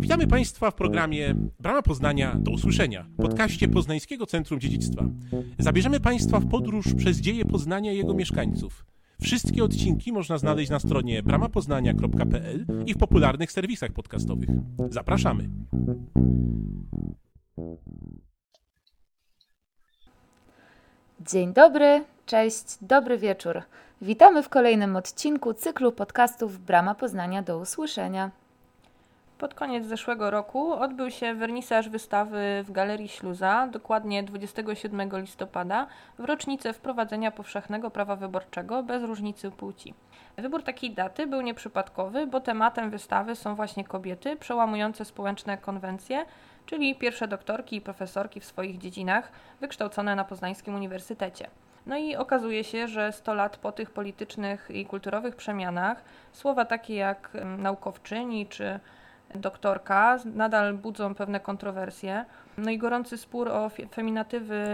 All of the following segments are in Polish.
Witamy Państwa w programie Brama Poznania do usłyszenia, podcaście Poznańskiego Centrum Dziedzictwa. Zabierzemy Państwa w podróż przez dzieje Poznania i jego mieszkańców. Wszystkie odcinki można znaleźć na stronie bramapoznania.pl i w popularnych serwisach podcastowych. Zapraszamy. Dzień dobry, cześć, dobry wieczór. Witamy w kolejnym odcinku cyklu podcastów Brama Poznania do usłyszenia. Pod koniec zeszłego roku odbył się wernisaż wystawy w Galerii Śluza, dokładnie 27 listopada, w rocznicę wprowadzenia powszechnego prawa wyborczego bez różnicy płci. Wybór takiej daty był nieprzypadkowy, bo tematem wystawy są właśnie kobiety przełamujące społeczne konwencje, czyli pierwsze doktorki i profesorki w swoich dziedzinach, wykształcone na Poznańskim Uniwersytecie. No i okazuje się, że 100 lat po tych politycznych i kulturowych przemianach słowa takie jak naukowczyni czy doktorka nadal budzą pewne kontrowersje. No i gorący spór o feminatywy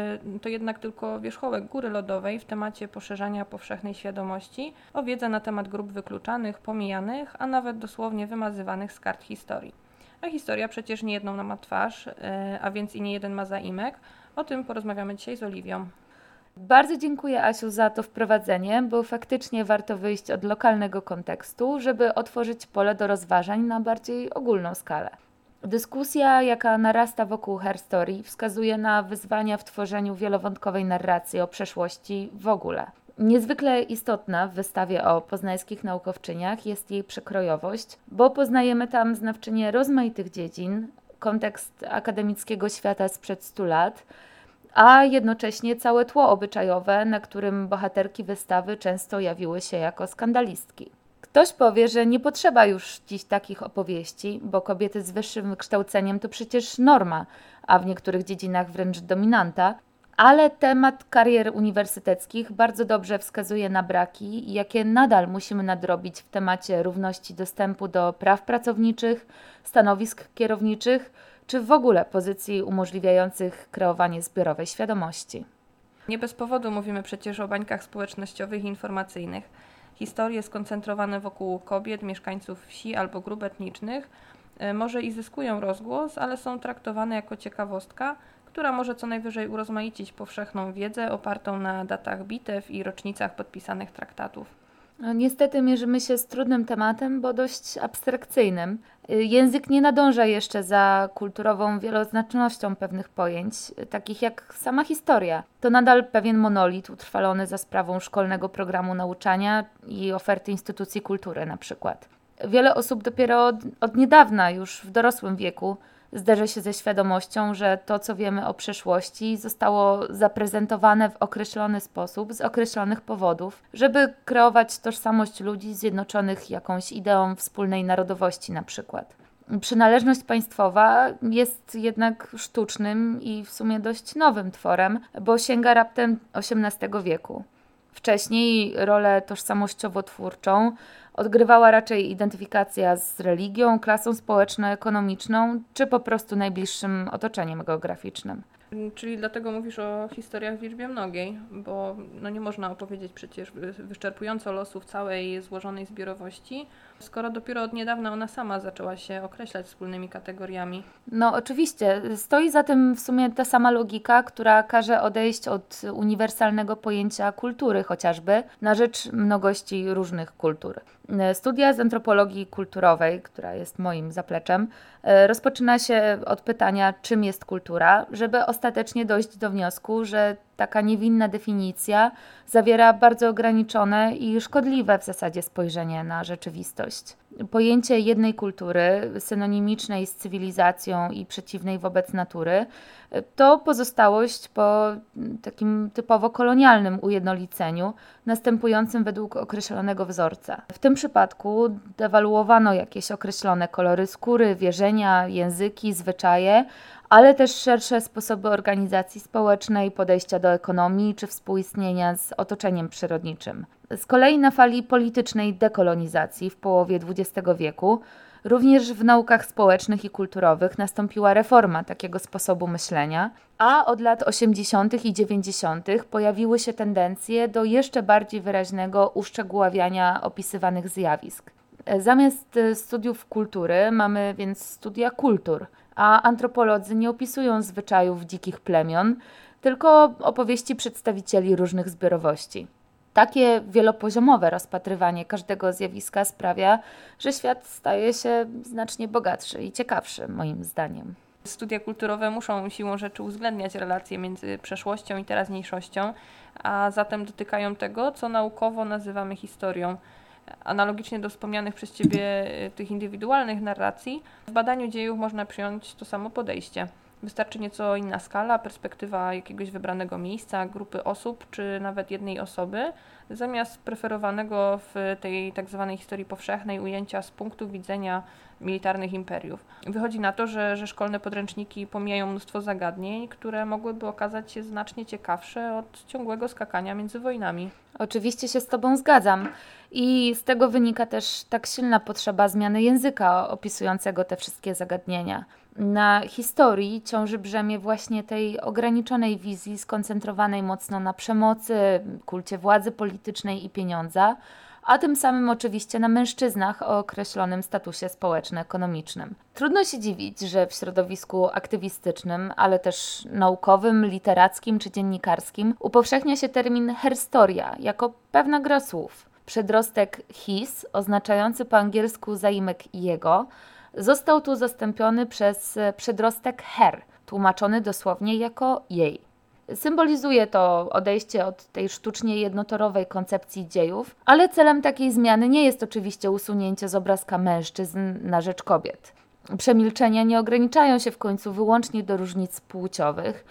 to jednak tylko wierzchołek góry lodowej w temacie poszerzania powszechnej świadomości o wiedzę na temat grup wykluczanych, pomijanych, a nawet dosłownie wymazywanych z kart historii. A historia przecież nie jedną ma twarz, e, a więc i nie jeden ma zaimek. O tym porozmawiamy dzisiaj z Oliwią. Bardzo dziękuję Asiu za to wprowadzenie, bo faktycznie warto wyjść od lokalnego kontekstu, żeby otworzyć pole do rozważań na bardziej ogólną skalę. Dyskusja, jaka narasta wokół Herstory, wskazuje na wyzwania w tworzeniu wielowątkowej narracji o przeszłości w ogóle. Niezwykle istotna w wystawie o poznańskich naukowczyniach jest jej przekrojowość, bo poznajemy tam znawczynie rozmaitych dziedzin, kontekst akademickiego świata sprzed 100 lat, a jednocześnie całe tło obyczajowe, na którym bohaterki wystawy często jawiły się jako skandalistki. Ktoś powie, że nie potrzeba już dziś takich opowieści, bo kobiety z wyższym wykształceniem to przecież norma, a w niektórych dziedzinach wręcz dominanta, ale temat karier uniwersyteckich bardzo dobrze wskazuje na braki, jakie nadal musimy nadrobić w temacie równości dostępu do praw pracowniczych, stanowisk kierowniczych czy w ogóle pozycji umożliwiających kreowanie zbiorowej świadomości. Nie bez powodu mówimy przecież o bańkach społecznościowych i informacyjnych. Historie skoncentrowane wokół kobiet, mieszkańców wsi albo grup etnicznych e, może i zyskują rozgłos, ale są traktowane jako ciekawostka, która może co najwyżej urozmaicić powszechną wiedzę opartą na datach bitew i rocznicach podpisanych traktatów. No, niestety mierzymy się z trudnym tematem, bo dość abstrakcyjnym. Język nie nadąża jeszcze za kulturową wieloznacznością pewnych pojęć, takich jak sama historia. To nadal pewien monolit utrwalony za sprawą szkolnego programu nauczania i oferty instytucji kultury na przykład. Wiele osób dopiero od, od niedawna, już w dorosłym wieku, zderzę się ze świadomością, że to, co wiemy o przeszłości, zostało zaprezentowane w określony sposób, z określonych powodów, żeby kreować tożsamość ludzi zjednoczonych jakąś ideą wspólnej narodowości, na przykład. Przynależność państwowa jest jednak sztucznym i w sumie dość nowym tworem, bo sięga raptem XVIII wieku. Wcześniej rolę tożsamościowo-twórczą odgrywała raczej identyfikacja z religią, klasą społeczno-ekonomiczną, czy po prostu najbliższym otoczeniem geograficznym. Czyli dlatego mówisz o historiach w liczbie mnogiej, bo no nie można opowiedzieć przecież wyczerpująco losów całej złożonej zbiorowości, skoro dopiero od niedawna ona sama zaczęła się określać wspólnymi kategoriami. No oczywiście, stoi za tym w sumie ta sama logika, która każe odejść od uniwersalnego pojęcia kultury chociażby na rzecz mnogości różnych kultur. Studia z antropologii kulturowej, która jest moim zapleczem, e, rozpoczyna się od pytania, czym jest kultura, żeby ostatecznie dojść do wniosku, że taka niewinna definicja zawiera bardzo ograniczone i szkodliwe w zasadzie spojrzenie na rzeczywistość. Pojęcie jednej kultury, synonimicznej z cywilizacją i przeciwnej wobec natury, to pozostałość po takim typowo kolonialnym ujednoliceniu, następującym według określonego wzorca. W tym przypadku dewaluowano jakieś określone kolory skóry, wierzenia, języki, zwyczaje, ale też szersze sposoby organizacji społecznej, podejścia do ekonomii czy współistnienia z otoczeniem przyrodniczym. Z kolei na fali politycznej dekolonizacji w połowie XX wieku Również w naukach społecznych i kulturowych nastąpiła reforma takiego sposobu myślenia, a od lat 80. i 90. pojawiły się tendencje do jeszcze bardziej wyraźnego uszczegóławiania opisywanych zjawisk. Zamiast studiów kultury mamy więc studia kultur, a antropolodzy nie opisują zwyczajów dzikich plemion, tylko opowieści przedstawicieli różnych zbiorowości. Takie wielopoziomowe rozpatrywanie każdego zjawiska sprawia, że świat staje się znacznie bogatszy i ciekawszy, moim zdaniem. Studia kulturowe muszą siłą rzeczy uwzględniać relacje między przeszłością i teraźniejszością, a zatem dotykają tego, co naukowo nazywamy historią. Analogicznie do wspomnianych przez Ciebie y, tych indywidualnych narracji, w badaniu dziejów można przyjąć to samo podejście. Wystarczy nieco inna skala, perspektywa jakiegoś wybranego miejsca, grupy osób, czy nawet jednej osoby, zamiast preferowanego w tej tak zwanej historii powszechnej ujęcia z punktu widzenia militarnych imperiów. Wychodzi na to, że, że szkolne podręczniki pomijają mnóstwo zagadnień, które mogłyby okazać się znacznie ciekawsze od ciągłego skakania między wojnami. Oczywiście się z Tobą zgadzam. I z tego wynika też tak silna potrzeba zmiany języka opisującego te wszystkie zagadnienia. Na historii ciąży brzemię właśnie tej ograniczonej wizji skoncentrowanej mocno na przemocy, kulcie władzy politycznej i pieniądza, a tym samym oczywiście na mężczyznach o określonym statusie społeczno-ekonomicznym. Trudno się dziwić, że w środowisku aktywistycznym, ale też naukowym, literackim czy dziennikarskim upowszechnia się termin herstoria jako pewna gra słów. Przedrostek his, oznaczający po angielsku zaimek jego, został tu zastąpiony przez przedrostek her, tłumaczony dosłownie jako jej. Symbolizuje to odejście od tej sztucznie jednotorowej koncepcji dziejów, ale celem takiej zmiany nie jest oczywiście usunięcie z obrazka mężczyzn na rzecz kobiet. Przemilczenia nie ograniczają się w końcu wyłącznie do różnic płciowych.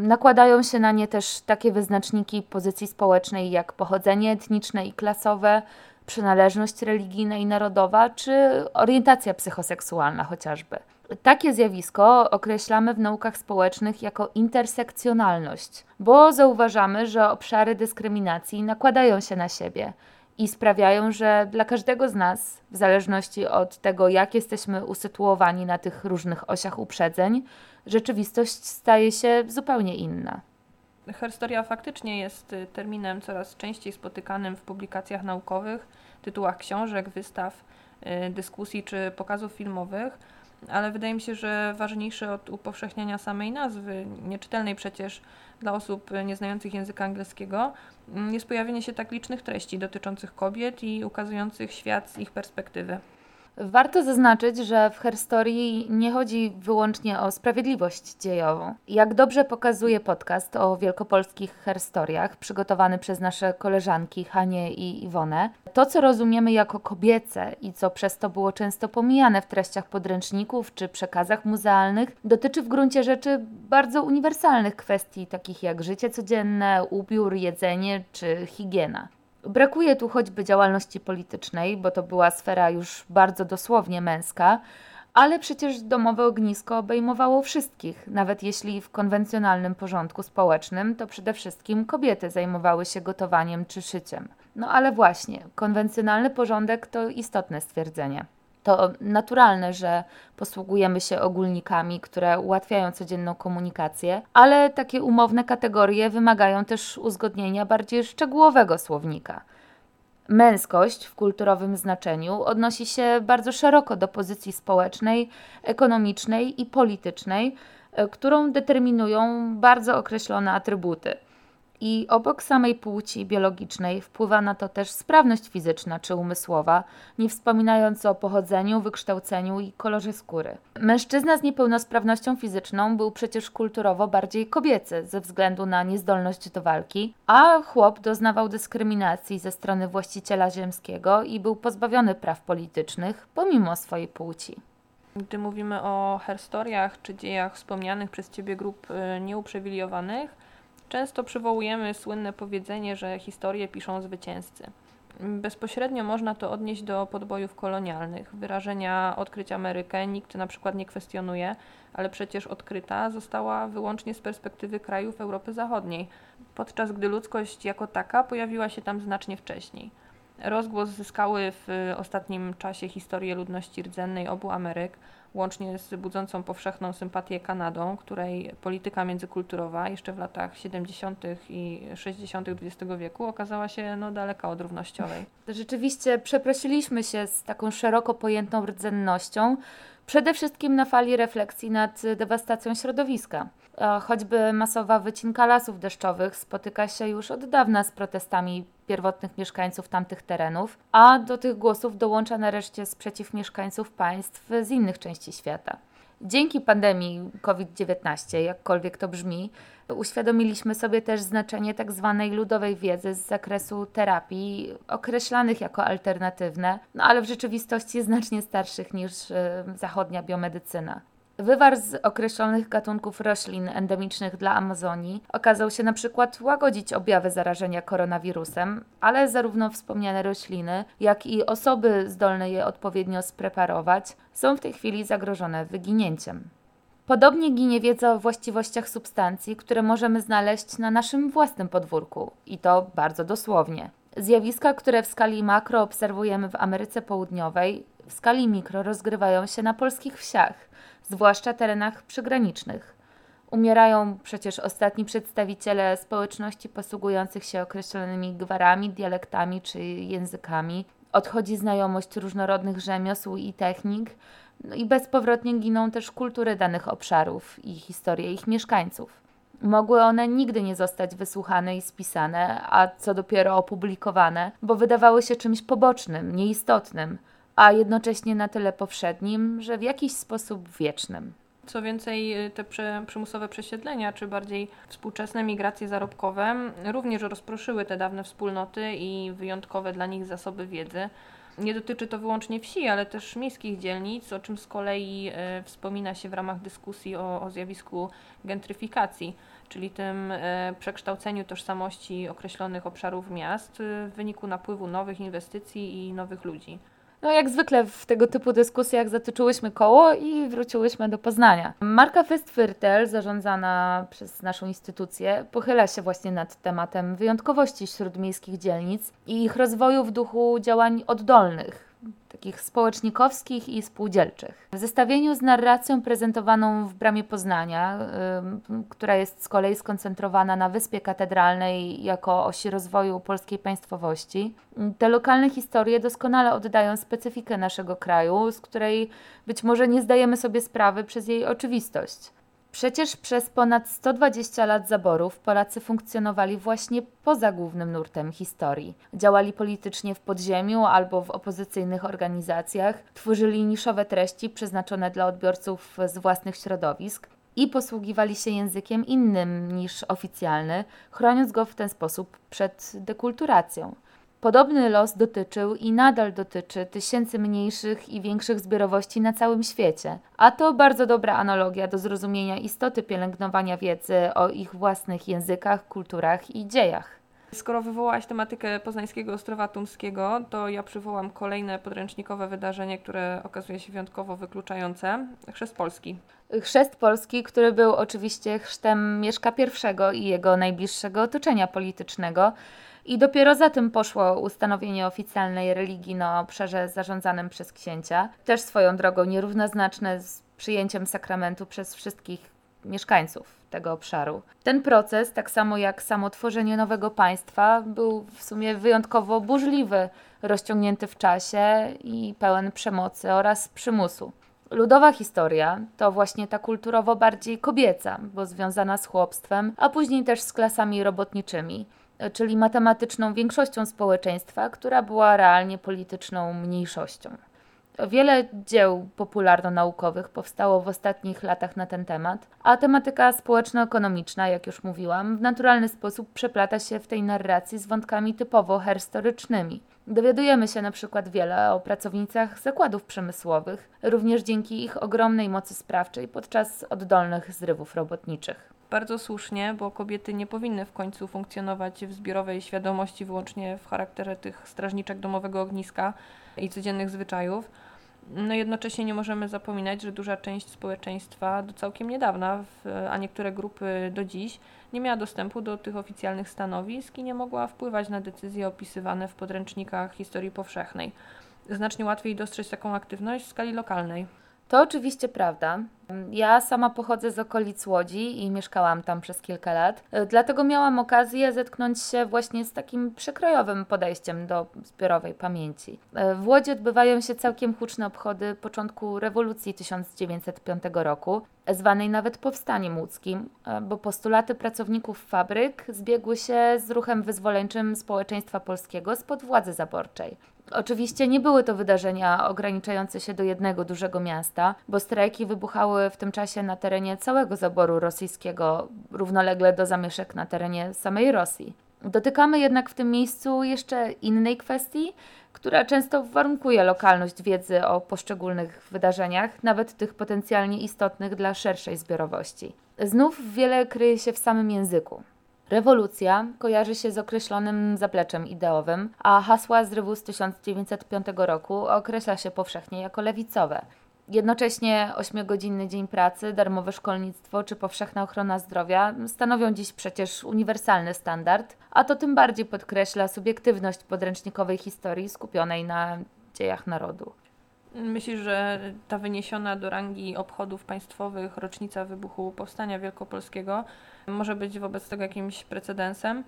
Nakładają się na nie też takie wyznaczniki pozycji społecznej jak pochodzenie etniczne i klasowe, przynależność religijna i narodowa, czy orientacja psychoseksualna chociażby. Takie zjawisko określamy w naukach społecznych jako intersekcjonalność, bo zauważamy, że obszary dyskryminacji nakładają się na siebie i sprawiają, że dla każdego z nas, w zależności od tego, jak jesteśmy usytuowani na tych różnych osiach uprzedzeń, rzeczywistość staje się zupełnie inna. Herstoria faktycznie jest y, terminem coraz częściej spotykanym w publikacjach naukowych, tytułach książek, wystaw, y, dyskusji czy pokazów filmowych ale wydaje mi się, że ważniejsze od upowszechniania samej nazwy, nieczytelnej przecież dla osób nieznających języka angielskiego, mm, jest pojawienie się tak licznych treści dotyczących kobiet i ukazujących świat z ich perspektywy. Warto zaznaczyć, że w herstorii nie chodzi wyłącznie o sprawiedliwość dziejową. Jak dobrze pokazuje podcast o wielkopolskich herstoriach, przygotowany przez nasze koleżanki Hanie i Iwonę, to co rozumiemy jako kobiece i co przez to było często pomijane w treściach podręczników czy przekazach muzealnych, dotyczy w gruncie rzeczy bardzo uniwersalnych kwestii, takich jak życie codzienne, ubiór, jedzenie czy higiena. Brakuje tu choćby działalności politycznej, bo to była sfera już bardzo dosłownie męska, ale przecież domowe ognisko obejmowało wszystkich, nawet jeśli w konwencjonalnym porządku społecznym to przede wszystkim kobiety zajmowały się gotowaniem czy szyciem. No ale właśnie, konwencjonalny porządek to istotne stwierdzenie. To naturalne, że posługujemy się ogólnikami, które ułatwiają codzienną komunikację, ale takie umowne kategorie wymagają też uzgodnienia bardziej szczegółowego słownika. Męskość w kulturowym znaczeniu odnosi się bardzo szeroko do pozycji społecznej, ekonomicznej i politycznej, e, którą determinują bardzo określone atrybuty. I obok samej płci biologicznej wpływa na to też sprawność fizyczna czy umysłowa, nie wspominając o pochodzeniu, wykształceniu i kolorze skóry. Mężczyzna z niepełnosprawnością fizyczną był przecież kulturowo bardziej kobiecy ze względu na niezdolność do walki, a chłop doznawał dyskryminacji ze strony właściciela ziemskiego i był pozbawiony praw politycznych pomimo swojej płci. Gdy mówimy o herstoriach czy dziejach wspomnianych przez Ciebie grup y, nieuprzywilejowanych, Często przywołujemy słynne powiedzenie, że historię piszą zwycięzcy. Bezpośrednio można to odnieść do podbojów kolonialnych. Wyrażenia odkryć Amerykę nikt na przykład nie kwestionuje, ale przecież odkryta została wyłącznie z perspektywy krajów Europy Zachodniej, podczas gdy ludzkość jako taka pojawiła się tam znacznie wcześniej. Rozgłos zyskały w ostatnim czasie historie ludności rdzennej obu Ameryk, łącznie z budzącą powszechną sympatię Kanadą, której polityka międzykulturowa jeszcze w latach 70. i 60. XX wieku okazała się no, daleka od równościowej. Rzeczywiście przeprosiliśmy się z taką szeroko pojętą rdzennością, przede wszystkim na fali refleksji nad dewastacją środowiska. Choćby masowa wycinka lasów deszczowych spotyka się już od dawna z protestami pierwotnych mieszkańców tamtych terenów, a do tych głosów dołącza nareszcie sprzeciw mieszkańców państw z innych części świata. Dzięki pandemii COVID-19, jakkolwiek to brzmi, uświadomiliśmy sobie też znaczenie tak zwanej ludowej wiedzy z zakresu terapii, określanych jako alternatywne, no ale w rzeczywistości znacznie starszych niż e, zachodnia biomedycyna. Wywar z określonych gatunków roślin endemicznych dla Amazonii okazał się na przykład łagodzić objawy zarażenia koronawirusem, ale zarówno wspomniane rośliny, jak i osoby zdolne je odpowiednio spreparować są w tej chwili zagrożone wyginięciem. Podobnie ginie wiedza o właściwościach substancji, które możemy znaleźć na naszym własnym podwórku i to bardzo dosłownie. Zjawiska, które w skali makro obserwujemy w Ameryce Południowej, w skali mikro rozgrywają się na polskich wsiach zwłaszcza terenach przygranicznych. Umierają przecież ostatni przedstawiciele społeczności posługujących się określonymi gwarami, dialektami czy językami. Odchodzi znajomość różnorodnych rzemiosł i technik, no i bezpowrotnie giną też kultury danych obszarów i historie ich mieszkańców. Mogły one nigdy nie zostać wysłuchane i spisane, a co dopiero opublikowane, bo wydawały się czymś pobocznym, nieistotnym – a jednocześnie na tyle powszednim, że w jakiś sposób wiecznym. Co więcej, y, te przymusowe przesiedlenia, czy bardziej współczesne migracje zarobkowe również rozproszyły te dawne wspólnoty i wyjątkowe dla nich zasoby wiedzy. Nie dotyczy to wyłącznie wsi, ale też miejskich dzielnic, o czym z kolei y, wspomina się w ramach dyskusji o, o zjawisku gentryfikacji, czyli tym y, przekształceniu tożsamości określonych obszarów miast w wyniku napływu nowych inwestycji i nowych ludzi. No jak zwykle w tego typu dyskusjach zatoczyłyśmy koło i wróciłyśmy do Poznania. Marka Festwirtel, zarządzana przez naszą instytucję, pochyla się właśnie nad tematem wyjątkowości śródmiejskich dzielnic i ich rozwoju w duchu działań oddolnych, takich społecznikowskich i spółdzielczych. W zestawieniu z narracją prezentowaną w Bramie Poznania, która jest z kolei skoncentrowana na Wyspie Katedralnej jako osi rozwoju polskiej państwowości, te lokalne historie doskonale oddają specyfikę naszego kraju, z której być może nie zdajemy sobie sprawy przez jej oczywistość. Przecież przez ponad 120 lat zaborów Polacy funkcjonowali właśnie poza głównym nurtem historii. Działali politycznie w podziemiu albo w opozycyjnych organizacjach, tworzyli niszowe treści przeznaczone dla odbiorców z własnych środowisk i posługiwali się językiem innym niż oficjalny, chroniąc go w ten sposób przed dekulturacją. Podobny los dotyczył i nadal dotyczy tysięcy mniejszych i większych zbiorowości na całym świecie, a to bardzo dobra analogia do zrozumienia istoty pielęgnowania wiedzy o ich własnych językach, kulturach i dziejach. Skoro wywołałaś tematykę poznańskiego Ostrowa Tumskiego, to ja przywołam kolejne podręcznikowe wydarzenie, które okazuje się wyjątkowo wykluczające. Chrzest Polski. Chrzest Polski, który był oczywiście chrztem Mieszka I i jego najbliższego otoczenia politycznego, i dopiero za tym poszło ustanowienie oficjalnej religii na obszarze zarządzanym przez księcia, też swoją drogą nierównoznaczne z przyjęciem sakramentu przez wszystkich mieszkańców tego obszaru. Ten proces, tak samo jak samo tworzenie nowego państwa, był w sumie wyjątkowo burzliwy, rozciągnięty w czasie i pełen przemocy oraz przymusu. Ludowa historia to właśnie ta kulturowo bardziej kobieca, bo związana z chłopstwem, a później też z klasami robotniczymi czyli matematyczną większością społeczeństwa, która była realnie polityczną mniejszością. Wiele dzieł popularno-naukowych powstało w ostatnich latach na ten temat, a tematyka społeczno-ekonomiczna, jak już mówiłam, w naturalny sposób przeplata się w tej narracji z wątkami typowo herstorycznymi. Dowiadujemy się na przykład wiele o pracownicach zakładów przemysłowych, również dzięki ich ogromnej mocy sprawczej podczas oddolnych zrywów robotniczych bardzo słusznie, bo kobiety nie powinny w końcu funkcjonować w zbiorowej świadomości wyłącznie w charakterze tych strażniczek domowego ogniska i codziennych zwyczajów. No jednocześnie nie możemy zapominać, że duża część społeczeństwa do całkiem niedawna, a niektóre grupy do dziś, nie miała dostępu do tych oficjalnych stanowisk i nie mogła wpływać na decyzje opisywane w podręcznikach historii powszechnej. Znacznie łatwiej dostrzec taką aktywność w skali lokalnej. To oczywiście prawda. Ja sama pochodzę z okolic Łodzi i mieszkałam tam przez kilka lat, dlatego miałam okazję zetknąć się właśnie z takim przekrojowym podejściem do zbiorowej pamięci. W Łodzi odbywają się całkiem huczne obchody początku rewolucji 1905 roku, zwanej nawet powstaniem łódzkim, bo postulaty pracowników fabryk zbiegły się z ruchem wyzwoleńczym społeczeństwa polskiego spod władzy zaborczej. Oczywiście nie były to wydarzenia ograniczające się do jednego dużego miasta, bo strajki wybuchały w tym czasie na terenie całego zaboru rosyjskiego, równolegle do zamieszek na terenie samej Rosji. Dotykamy jednak w tym miejscu jeszcze innej kwestii, która często warunkuje lokalność wiedzy o poszczególnych wydarzeniach, nawet tych potencjalnie istotnych dla szerszej zbiorowości. Znów wiele kryje się w samym języku. Rewolucja kojarzy się z określonym zapleczem ideowym, a hasła z rewu z 1905 roku określa się powszechnie jako lewicowe. Jednocześnie 8-godzinny dzień pracy, darmowe szkolnictwo czy powszechna ochrona zdrowia stanowią dziś przecież uniwersalny standard, a to tym bardziej podkreśla subiektywność podręcznikowej historii skupionej na dziejach narodu. Myślisz, że ta wyniesiona do rangi obchodów państwowych rocznica wybuchu Powstania Wielkopolskiego może być wobec tego jakimś precedensem?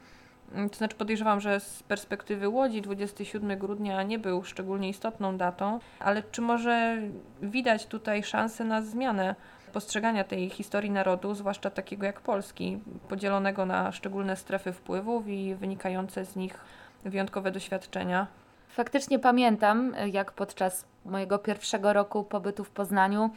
To znaczy podejrzewam, że z perspektywy Łodzi 27 grudnia nie był szczególnie istotną datą, ale czy może widać tutaj szansę na zmianę postrzegania tej historii narodu, zwłaszcza takiego jak Polski, podzielonego na szczególne strefy wpływów i wynikające z nich wyjątkowe doświadczenia? Faktycznie pamiętam, jak podczas mojego pierwszego roku pobytu w Poznaniu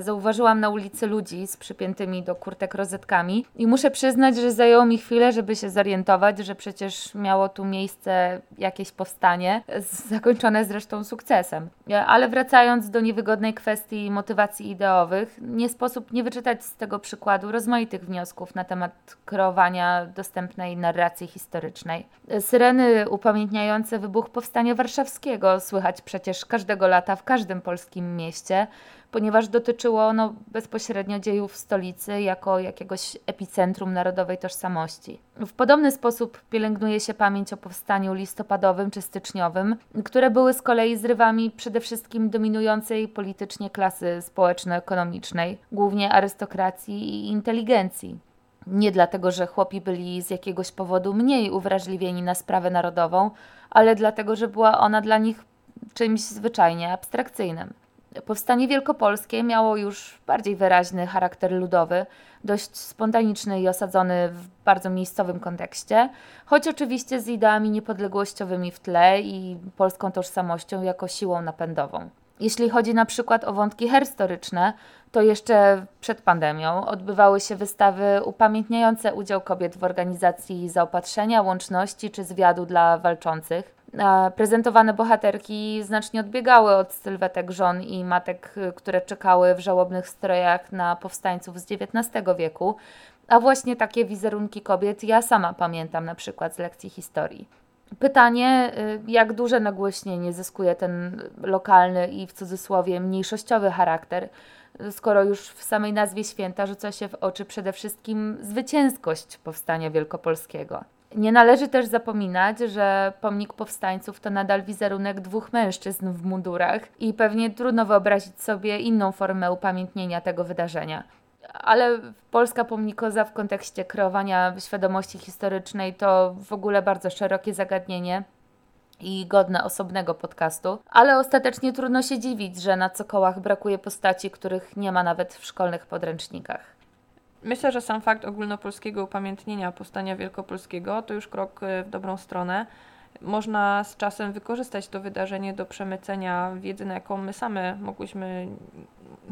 zauważyłam na ulicy ludzi z przypiętymi do kurtek rozetkami i muszę przyznać, że zajęło mi chwilę, żeby się zorientować, że przecież miało tu miejsce jakieś powstanie, zakończone zresztą sukcesem. E, ale wracając do niewygodnej kwestii motywacji ideowych, nie sposób nie wyczytać z tego przykładu rozmaitych wniosków na temat kreowania dostępnej narracji historycznej. E, syreny upamiętniające wybuch Powstania Warszawskiego słychać przecież każdego lata w każdym polskim mieście, ponieważ dotyczyło ono bezpośrednio dziejów stolicy jako jakiegoś epicentrum narodowej tożsamości. W podobny sposób pielęgnuje się pamięć o powstaniu listopadowym czy styczniowym, które były z kolei zrywami przede wszystkim dominującej politycznie klasy społeczno-ekonomicznej, głównie arystokracji i inteligencji. Nie dlatego, że chłopi byli z jakiegoś powodu mniej uwrażliwieni na sprawę narodową, ale dlatego, że była ona dla nich czymś zwyczajnie abstrakcyjnym. Powstanie wielkopolskie miało już bardziej wyraźny charakter ludowy, dość spontaniczny i osadzony w bardzo miejscowym kontekście, choć oczywiście z ideami niepodległościowymi w tle i polską tożsamością jako siłą napędową. Jeśli chodzi na przykład o wątki historyczne, to jeszcze przed pandemią odbywały się wystawy upamiętniające udział kobiet w organizacji zaopatrzenia, łączności czy zwiadu dla walczących. Prezentowane bohaterki znacznie odbiegały od sylwetek żon i matek, które czekały w żałobnych strojach na powstańców z XIX wieku, a właśnie takie wizerunki kobiet ja sama pamiętam na przykład z lekcji historii. Pytanie, y, jak duże nagłośnienie zyskuje ten lokalny i w cudzysłowie mniejszościowy charakter, skoro już w samej nazwie święta rzuca się w oczy przede wszystkim zwycięskość powstania wielkopolskiego. Nie należy też zapominać, że pomnik powstańców to nadal wizerunek dwóch mężczyzn w mundurach i pewnie trudno wyobrazić sobie inną formę upamiętnienia tego wydarzenia. Ale polska pomnikoza w kontekście kreowania świadomości historycznej to w ogóle bardzo szerokie zagadnienie i godne osobnego podcastu, ale ostatecznie trudno się dziwić, że na cokołach brakuje postaci, których nie ma nawet w szkolnych podręcznikach. Myślę, że sam fakt ogólnopolskiego upamiętnienia powstania wielkopolskiego to już krok e, w dobrą stronę. Można z czasem wykorzystać to wydarzenie do przemycenia wiedzy, na jaką my same mogłyśmy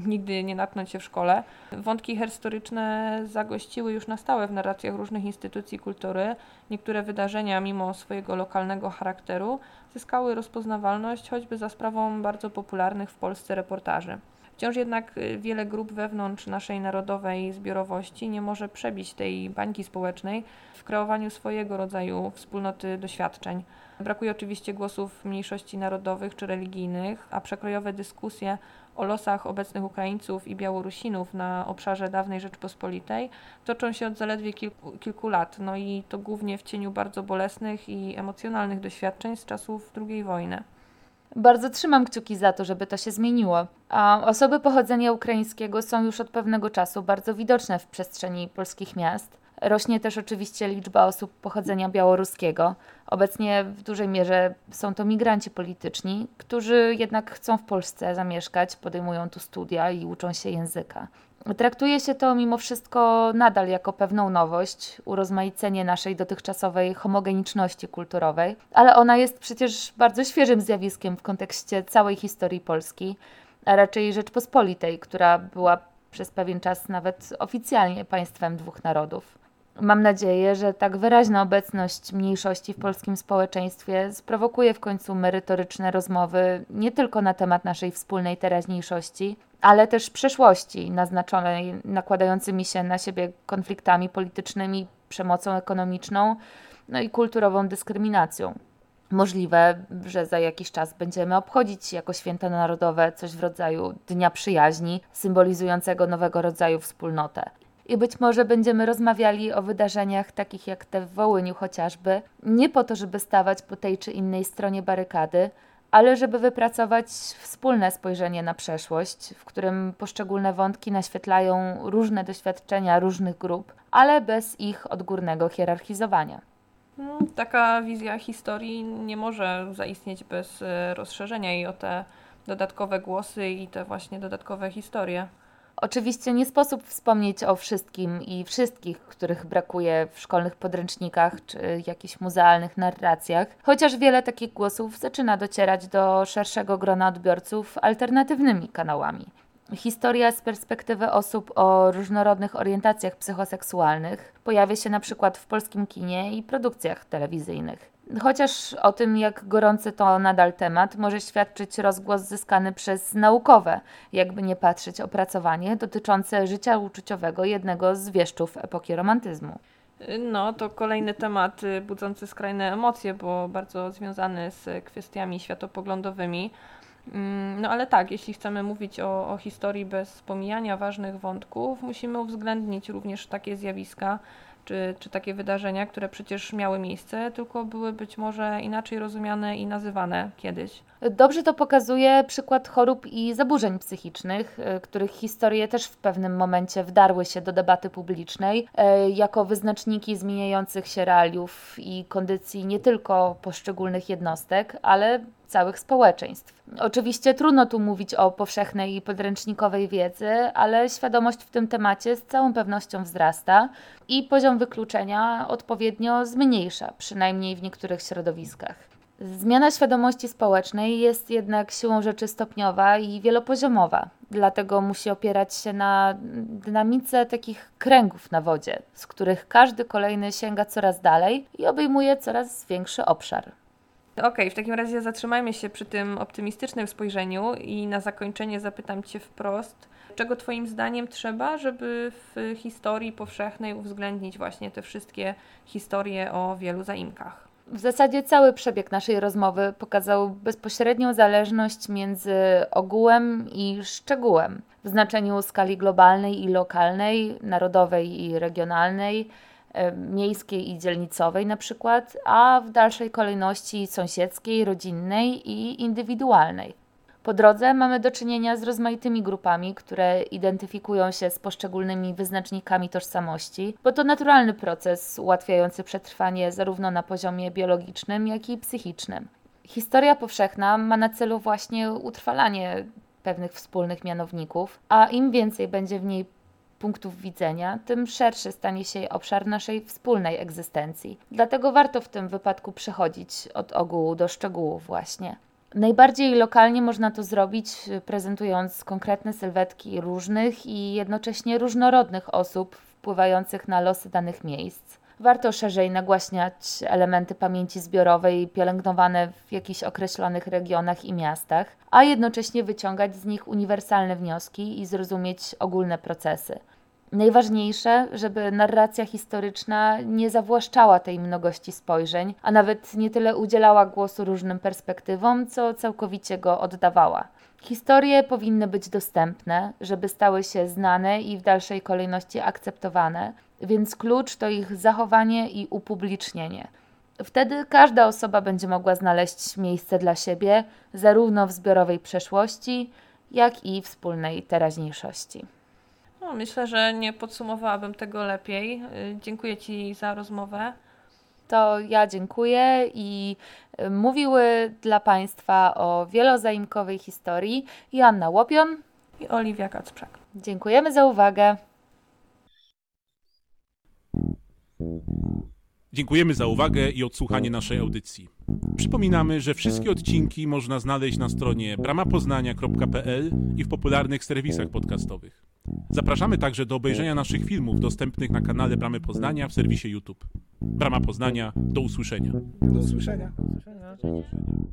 nigdy nie natknąć się w szkole. Wątki historyczne zagościły już na stałe w narracjach różnych instytucji kultury. Niektóre wydarzenia, mimo swojego lokalnego charakteru, zyskały rozpoznawalność choćby za sprawą bardzo popularnych w Polsce reportaży. Wciąż jednak y, wiele grup wewnątrz naszej narodowej zbiorowości nie może przebić tej bańki społecznej w kreowaniu swojego rodzaju wspólnoty doświadczeń. Brakuje oczywiście głosów mniejszości narodowych czy religijnych, a przekrojowe dyskusje o losach obecnych Ukraińców i Białorusinów na obszarze dawnej Rzeczpospolitej toczą się od zaledwie kilku, kilku lat, no i to głównie w cieniu bardzo bolesnych i emocjonalnych doświadczeń z czasów II wojny. Bardzo trzymam kciuki za to, żeby to się zmieniło. A osoby pochodzenia ukraińskiego są już od pewnego czasu bardzo widoczne w przestrzeni polskich miast. Rośnie też oczywiście liczba osób pochodzenia białoruskiego. Obecnie w dużej mierze są to migranci polityczni, którzy jednak chcą w Polsce zamieszkać, podejmują tu studia i uczą się języka. Traktuje się to mimo wszystko nadal jako pewną nowość, urozmaicenie naszej dotychczasowej homogeniczności kulturowej, ale ona jest przecież bardzo świeżym zjawiskiem w kontekście całej historii Polski, a raczej Rzeczpospolitej, która była przez pewien czas nawet oficjalnie państwem dwóch narodów. Mam nadzieję, że tak wyraźna obecność mniejszości w polskim społeczeństwie sprowokuje w końcu merytoryczne rozmowy nie tylko na temat naszej wspólnej teraźniejszości, ale też przeszłości naznaczonej nakładającymi się na siebie konfliktami politycznymi, przemocą ekonomiczną no i kulturową dyskryminacją. Możliwe, że za jakiś czas będziemy obchodzić jako święto narodowe coś w rodzaju Dnia Przyjaźni, symbolizującego nowego rodzaju wspólnotę i być może będziemy rozmawiali o wydarzeniach takich jak te w Wołyniu chociażby, nie po to, żeby stawać po tej czy innej stronie barykady, ale żeby wypracować wspólne spojrzenie na przeszłość, w którym poszczególne wątki naświetlają różne doświadczenia różnych grup, ale bez ich odgórnego hierarchizowania. No, taka wizja historii nie może zaistnieć bez e, rozszerzenia jej o te dodatkowe głosy i te właśnie dodatkowe historie. Oczywiście nie sposób wspomnieć o wszystkim i wszystkich, których brakuje w szkolnych podręcznikach czy jakichś muzealnych narracjach, chociaż wiele takich głosów zaczyna docierać do szerszego grona odbiorców alternatywnymi kanałami. Historia z perspektywy osób o różnorodnych orientacjach psychoseksualnych pojawia się na przykład w polskim kinie i produkcjach telewizyjnych. Chociaż o tym, jak gorący to nadal temat, może świadczyć rozgłos zyskany przez naukowe, jakby nie patrzeć, opracowanie dotyczące życia uczuciowego jednego z wieszczów epoki romantyzmu. No, to kolejny temat y, budzący skrajne emocje, bo bardzo związany z kwestiami światopoglądowymi. Mm, no ale tak, jeśli chcemy mówić o, o historii bez pomijania ważnych wątków, musimy uwzględnić również takie zjawiska, czy, czy takie wydarzenia, które przecież miały miejsce, tylko były być może inaczej rozumiane i nazywane kiedyś. Dobrze to pokazuje przykład chorób i zaburzeń psychicznych, y, których historie też w pewnym momencie wdarły się do debaty publicznej y, jako wyznaczniki zmieniających się realiów i kondycji nie tylko poszczególnych jednostek, ale całych społeczeństw. Oczywiście trudno tu mówić o powszechnej i podręcznikowej wiedzy, ale świadomość w tym temacie z całą pewnością wzrasta i poziom wykluczenia odpowiednio zmniejsza, przynajmniej w niektórych środowiskach. Zmiana świadomości społecznej jest jednak siłą rzeczy stopniowa i wielopoziomowa, dlatego musi opierać się na dynamice takich kręgów na wodzie, z których każdy kolejny sięga coraz dalej i obejmuje coraz większy obszar. Okej, okay, w takim razie zatrzymajmy się przy tym optymistycznym spojrzeniu i na zakończenie zapytam Cię wprost, czego Twoim zdaniem trzeba, żeby w historii powszechnej uwzględnić właśnie te wszystkie historie o wielu zaimkach? W zasadzie cały przebieg naszej rozmowy pokazał bezpośrednią zależność między ogółem i szczegółem w znaczeniu skali globalnej i lokalnej, narodowej i regionalnej miejskiej i dzielnicowej na przykład, a w dalszej kolejności sąsiedzkiej, rodzinnej i indywidualnej. Po drodze mamy do czynienia z rozmaitymi grupami, które identyfikują się z poszczególnymi wyznacznikami tożsamości, bo to naturalny proces ułatwiający przetrwanie zarówno na poziomie biologicznym, jak i psychicznym. Historia powszechna ma na celu właśnie utrwalanie pewnych wspólnych mianowników, a im więcej będzie w niej punktów widzenia, tym szerszy stanie się obszar naszej wspólnej egzystencji. Dlatego warto w tym wypadku przechodzić od ogółu do szczegółów właśnie. Najbardziej lokalnie można to zrobić, prezentując konkretne sylwetki różnych i jednocześnie różnorodnych osób wpływających na losy danych miejsc. Warto szerzej nagłaśniać elementy pamięci zbiorowej pielęgnowane w jakichś określonych regionach i miastach, a jednocześnie wyciągać z nich uniwersalne wnioski i zrozumieć ogólne procesy. Najważniejsze, żeby narracja historyczna nie zawłaszczała tej mnogości spojrzeń, a nawet nie tyle udzielała głosu różnym perspektywom, co całkowicie go oddawała. Historie powinny być dostępne, żeby stały się znane i w dalszej kolejności akceptowane, więc klucz to ich zachowanie i upublicznienie. Wtedy każda osoba będzie mogła znaleźć miejsce dla siebie, zarówno w zbiorowej przeszłości, jak i wspólnej teraźniejszości. No, myślę, że nie podsumowałabym tego lepiej. Y, dziękuję Ci za rozmowę. To ja dziękuję i y, mówiły dla Państwa o wielozaimkowej historii Joanna Łopion i Oliwia Kacprzak. Dziękujemy za uwagę. Dziękujemy za uwagę i odsłuchanie naszej audycji. Przypominamy, że wszystkie odcinki można znaleźć na stronie bramapoznania.pl i w popularnych serwisach podcastowych. Zapraszamy także do obejrzenia naszych filmów dostępnych na kanale Bramy Poznania w serwisie YouTube. Brama Poznania, do usłyszenia. Do usłyszenia. Do usłyszenia.